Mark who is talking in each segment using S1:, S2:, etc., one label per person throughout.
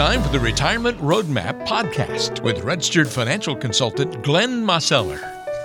S1: time for the Retirement Roadmap podcast with registered financial consultant Glenn Mosseller.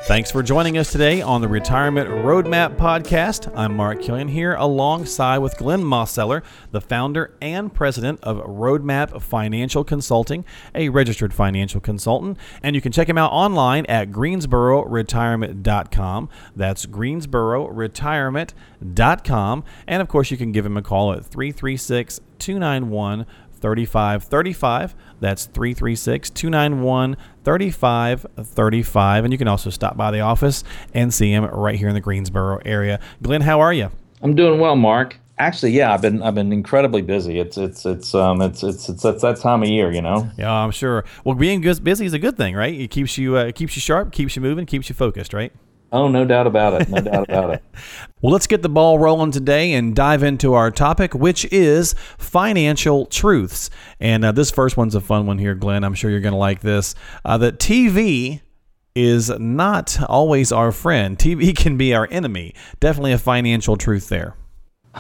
S2: Thanks for joining us today on the Retirement Roadmap podcast. I'm Mark Killian here alongside with Glenn Mosseller, the founder and president of Roadmap Financial Consulting, a registered financial consultant. And you can check him out online at greensbororetirement.com. That's greensbororetirement.com. And of course, you can give him a call at 336 291 3535. That's 336 291 3535. And you can also stop by the office and see him right here in the Greensboro area. Glenn, how are you?
S3: I'm doing well, Mark. Actually, yeah, I've been I've been incredibly busy. It's it's it's um it's it's it's, it's that time of year, you know.
S2: Yeah, I'm sure. Well, being busy is a good thing, right? It keeps you uh, it keeps you sharp, keeps you moving, keeps you focused, right?
S3: Oh, no doubt about it. No doubt about it.
S2: Well, let's get the ball rolling today and dive into our topic, which is financial truths. And uh, this first one's a fun one here, Glenn. I'm sure you're going to like this. Uh, that TV is not always our friend. TV can be our enemy. Definitely a financial truth there.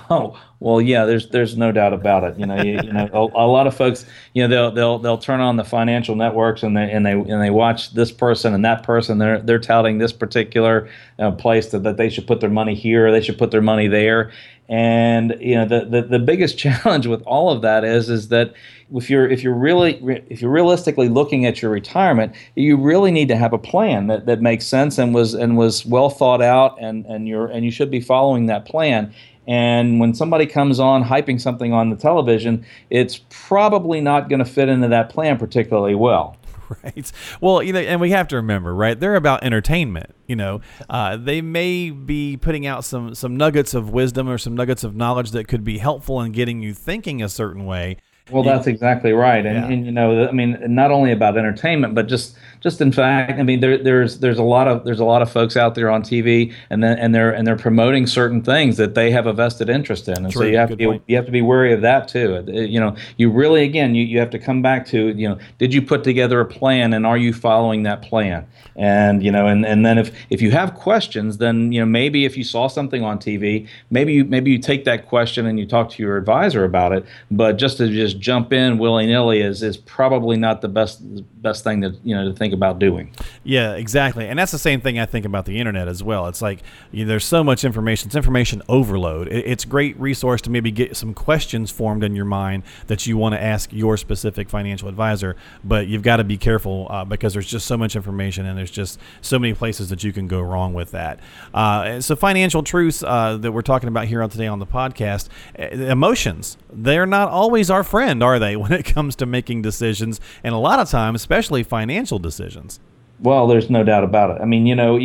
S3: Oh well, yeah. There's there's no doubt about it. You know, you, you know, a, a, lot of folks, you know, they'll they'll they'll turn on the financial networks and they and they and they watch this person and that person. They're they're touting this particular uh, place that, that they should put their money here, they should put their money there. And you know, the, the the biggest challenge with all of that is is that if you're if you're really if you're realistically looking at your retirement, you really need to have a plan that, that makes sense and was and was well thought out and and you're and you should be following that plan and when somebody comes on hyping something on the television, it's probably not going to fit into that plan particularly well.
S2: Right. Well, you know, and we have to remember, right? They're about entertainment. You know, uh, they may be putting out some some nuggets of wisdom or some nuggets of knowledge that could be helpful in getting you thinking a certain way.
S3: Well, that's exactly right, and, yeah. and you know, I mean, not only about entertainment, but just just in fact, I mean, there, there's there's a lot of there's a lot of folks out there on TV, and then and they're and they're promoting certain things that they have a vested interest in, and True. so you have to be, you have to be wary of that too. Uh, you know, you really again, you, you have to come back to you know, did you put together a plan, and are you following that plan? And you know, and, and then if if you have questions, then you know maybe if you saw something on TV, maybe you maybe you take that question and you talk to your advisor about it. But just to just jump in willy nilly is is probably not the best best thing to you know to think about doing.
S2: Yeah, exactly. And that's the same thing I think about the internet as well. It's like you know, there's so much information. It's information overload. It, it's a great resource to maybe get some questions formed in your mind that you want to ask your specific financial advisor. But you've got to be careful uh, because there's just so much information and there's just so many places that you can go wrong with that. Uh, so financial truths uh, that we're talking about here on today on the podcast, eh, emotions. They're not always our friend, are they, when it comes to making decisions? And a lot of times, especially financial decisions.
S3: Well, there's no doubt about it. I mean, you know,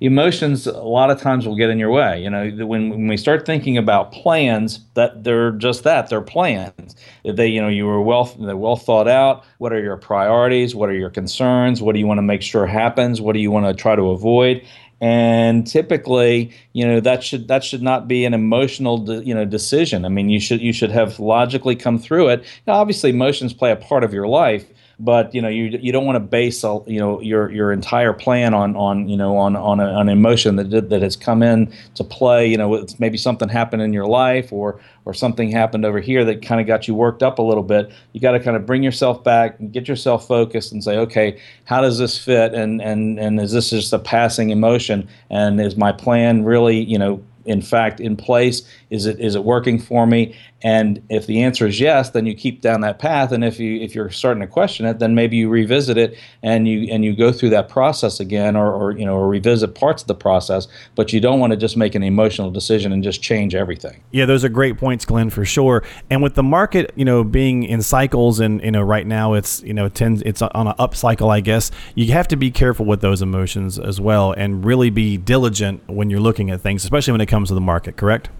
S3: emotions a lot of times will get in your way. You know, when, when we start thinking about plans, that they're just that they're plans. They, you know, you were well they're well thought out. What are your priorities? What are your concerns? What do you want to make sure happens? What do you want to try to avoid? and typically you know that should that should not be an emotional de, you know decision i mean you should you should have logically come through it now, obviously emotions play a part of your life but you know you you don't want to base you know your your entire plan on on you know on on an emotion that that has come in to play you know maybe something happened in your life or or something happened over here that kind of got you worked up a little bit. You got to kind of bring yourself back and get yourself focused and say okay how does this fit? And and and is this just a passing emotion? And is my plan really you know in fact in place? Is it is it working for me? And if the answer is yes, then you keep down that path. And if you if you're starting to question it, then maybe you revisit it and you and you go through that process again, or, or you know, or revisit parts of the process. But you don't want to just make an emotional decision and just change everything.
S2: Yeah, those are great points, Glenn, for sure. And with the market, you know, being in cycles, and you know, right now it's you know tends it's on an up cycle, I guess. You have to be careful with those emotions as well, and really be diligent when you're looking at things, especially when it comes to the market. Correct?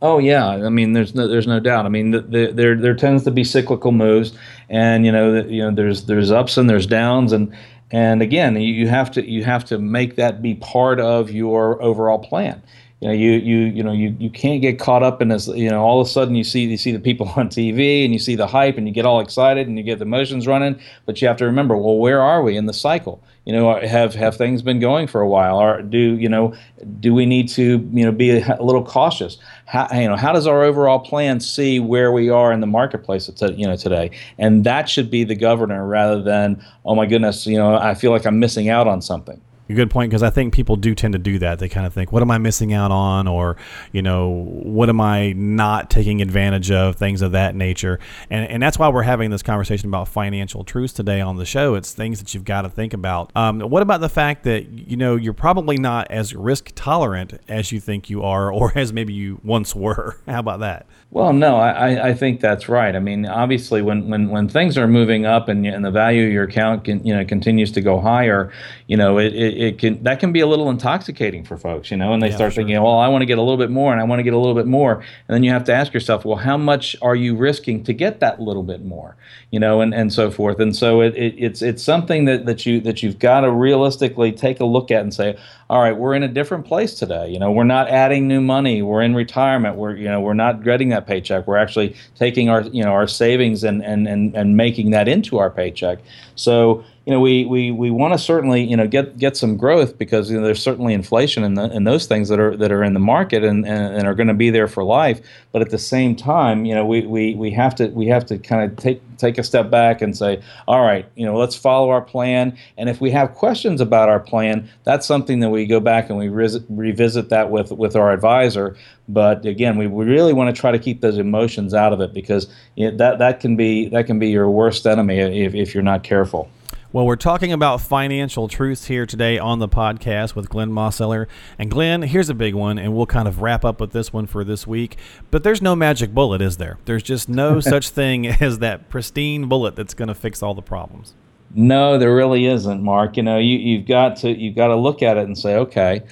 S3: Oh yeah, I mean, there's no, there's no doubt. I mean, the, the, there there tends to be cyclical moves, and you know, the, you know, there's there's ups and there's downs, and and again, you have to you have to make that be part of your overall plan. You know you you you know you you can't get caught up in this you know all of a sudden you see you see the people on TV and you see the hype and you get all excited and you get the emotions running but you have to remember well where are we in the cycle? You know have have things been going for a while? Or do you know do we need to you know be a, little cautious? How you know how does our overall plan see where we are in the marketplace you know today? And that should be the governor rather than oh my goodness you know I feel like I'm missing out on something
S2: a good point because I think people do tend to do that. They kind of think, "What am I missing out on?" or you know, "What am I not taking advantage of?" Things of that nature, and and that's why we're having this conversation about financial truths today on the show. It's things that you've got to think about. Um, what about the fact that you know you're probably not as risk tolerant as you think you are, or as maybe you once were? How about that?
S3: Well, no, I, I think that's right. I mean, obviously, when, when, when things are moving up and, and the value of your account can, you know continues to go higher, you know, it, it, it can that can be a little intoxicating for folks, you know, and they yeah, start sure. thinking, well, I want to get a little bit more and I want to get a little bit more, and then you have to ask yourself, well, how much are you risking to get that little bit more, you know, and, and so forth, and so it, it it's it's something that, that you that you've got to realistically take a look at and say, all right, we're in a different place today. You know, we're not adding new money. We're in retirement. We're you know we're not getting that paycheck. We're actually taking our you know our savings and and and, and making that into our paycheck. So you know, we we, we want to certainly you know get get some growth because you know, there's certainly inflation in the in those things that are that are in the market and, and, and are going to be there for life. But at the same time, you know, we, we, we have to we have to kind of take take a step back and say, all right, you know, let's follow our plan. And if we have questions about our plan, that's something that we go back and we revisit, revisit that with with our advisor. But again, we, we really want to try to keep those emotions out of it because know, that that can be that can be your worst enemy if, if you're not careful.
S2: Well, we're talking about financial truths here today on the podcast with Glenn Mosseller. And Glenn, here's a big one, and we'll kind of wrap up with this one for this week. But there's no magic bullet, is there? There's just no such thing as that pristine bullet that's going to fix all the problems.
S3: No, there really isn't, Mark. You know, you, you've got to you've got to look at it and say, okay,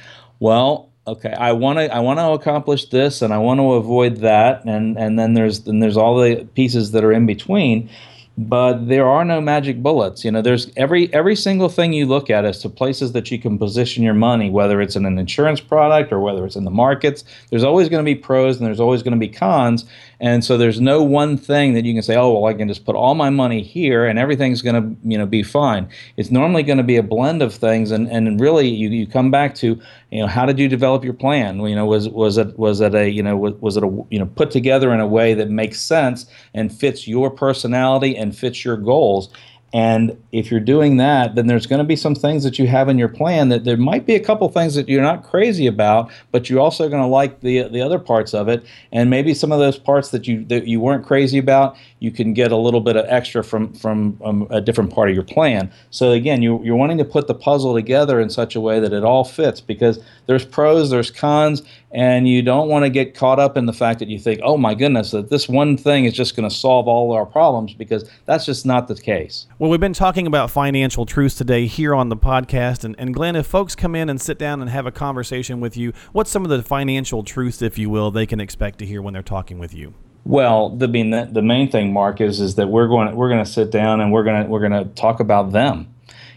S3: well, okay, I want to I want to accomplish this, and I want to avoid that, and and then there's then there's all the pieces that are in between. But there are no magic bullets. You know there's every every single thing you look at as to places that you can position your money whether it's in an insurance product or whether it's in the markets. There's always going to be pros and there's always going to be cons and so there's no one thing that you can say, oh, well, I can just put all my money here and everything's going to, you know, be fine. It's normally going to be a blend of things, and, and really you, you come back to, you know, how did you develop your plan? You know, was was it was it a you know was, was it a you know put together in a way that makes sense and fits your personality and fits your goals? And if you're doing that, then there's going to be some things that you have in your plan that there might be a couple things that you're not crazy about, but you're also going to like the the other parts of it. And maybe some of those parts that you that you weren't crazy about, you can get a little bit of extra from from um, a different part of your plan. So again, you you're wanting to put the puzzle together in such a way that it all fits because there's pros, there's cons, and you don't want to get caught up in the fact that you think, oh my goodness, that this one thing is just going to solve all our problems because that's just not the case.
S2: Well, we've been talking about financial truths today here on the podcast. And, and Glenn, if folks come in and sit down and have a conversation with you, what's some of the financial truths, if you will, they can expect to hear when they're talking with you?
S3: Well, the, I mean, the, the main thing, Mark, is is that we're going we're going to sit down and we're going to we're going to talk about them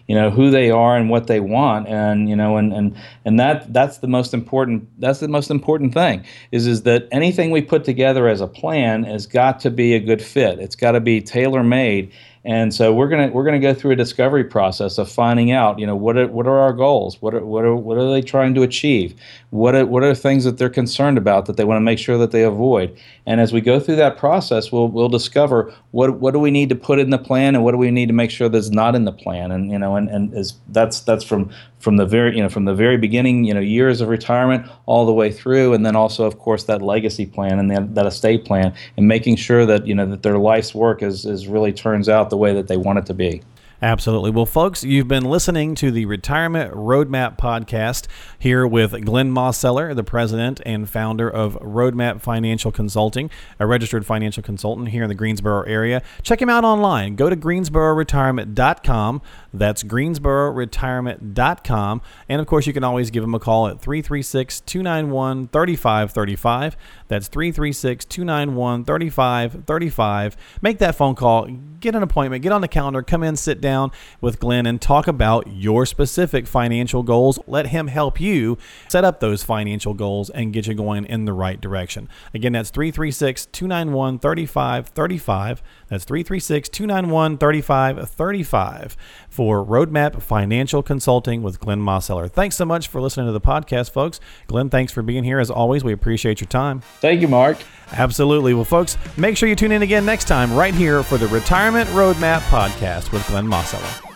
S3: you know who they are and what they want. And you know and and and that that's the most important that's the most important thing is is that anything we put together as a plan has got to be a good fit. It's got to be tailor made and so we're gonna we're gonna go through a discovery process of finding out, you know, what are what are our goals? What are what are what are they trying to achieve? What are what are things that they're concerned about that they want to make sure that they avoid? And as we go through that process, we'll we'll discover what what do we need to put in the plan and what do we need to make sure that's not in the plan. And you know, and and is that's that's from from the very you know from the very beginning you know years of retirement all the way through and then also of course that legacy plan and that, that estate plan and making sure that you know that their life's work is is really turns out the way that they want it to be
S2: Absolutely. Well, folks, you've been listening to the Retirement Roadmap podcast here with Glenn Mosseller, the president and founder of Roadmap Financial Consulting, a registered financial consultant here in the Greensboro area. Check him out online. Go to greensbororetirement.com. That's greensbororetirement.com. And of course, you can always give him a call at 336 291 3535. That's 336 291 3535. Make that phone call, get an appointment, get on the calendar, come in, sit down down with Glenn and talk about your specific financial goals. Let him help you set up those financial goals and get you going in the right direction. Again, that's 336 291 3535. That's 336 291 3535 for Roadmap Financial Consulting with Glenn Mosseller. Thanks so much for listening to the podcast, folks. Glenn, thanks for being here. As always, we appreciate your time.
S3: Thank you, Mark.
S2: Absolutely. Well, folks, make sure you tune in again next time right here for the Retirement Roadmap podcast with Glenn Mosseller. 朝は。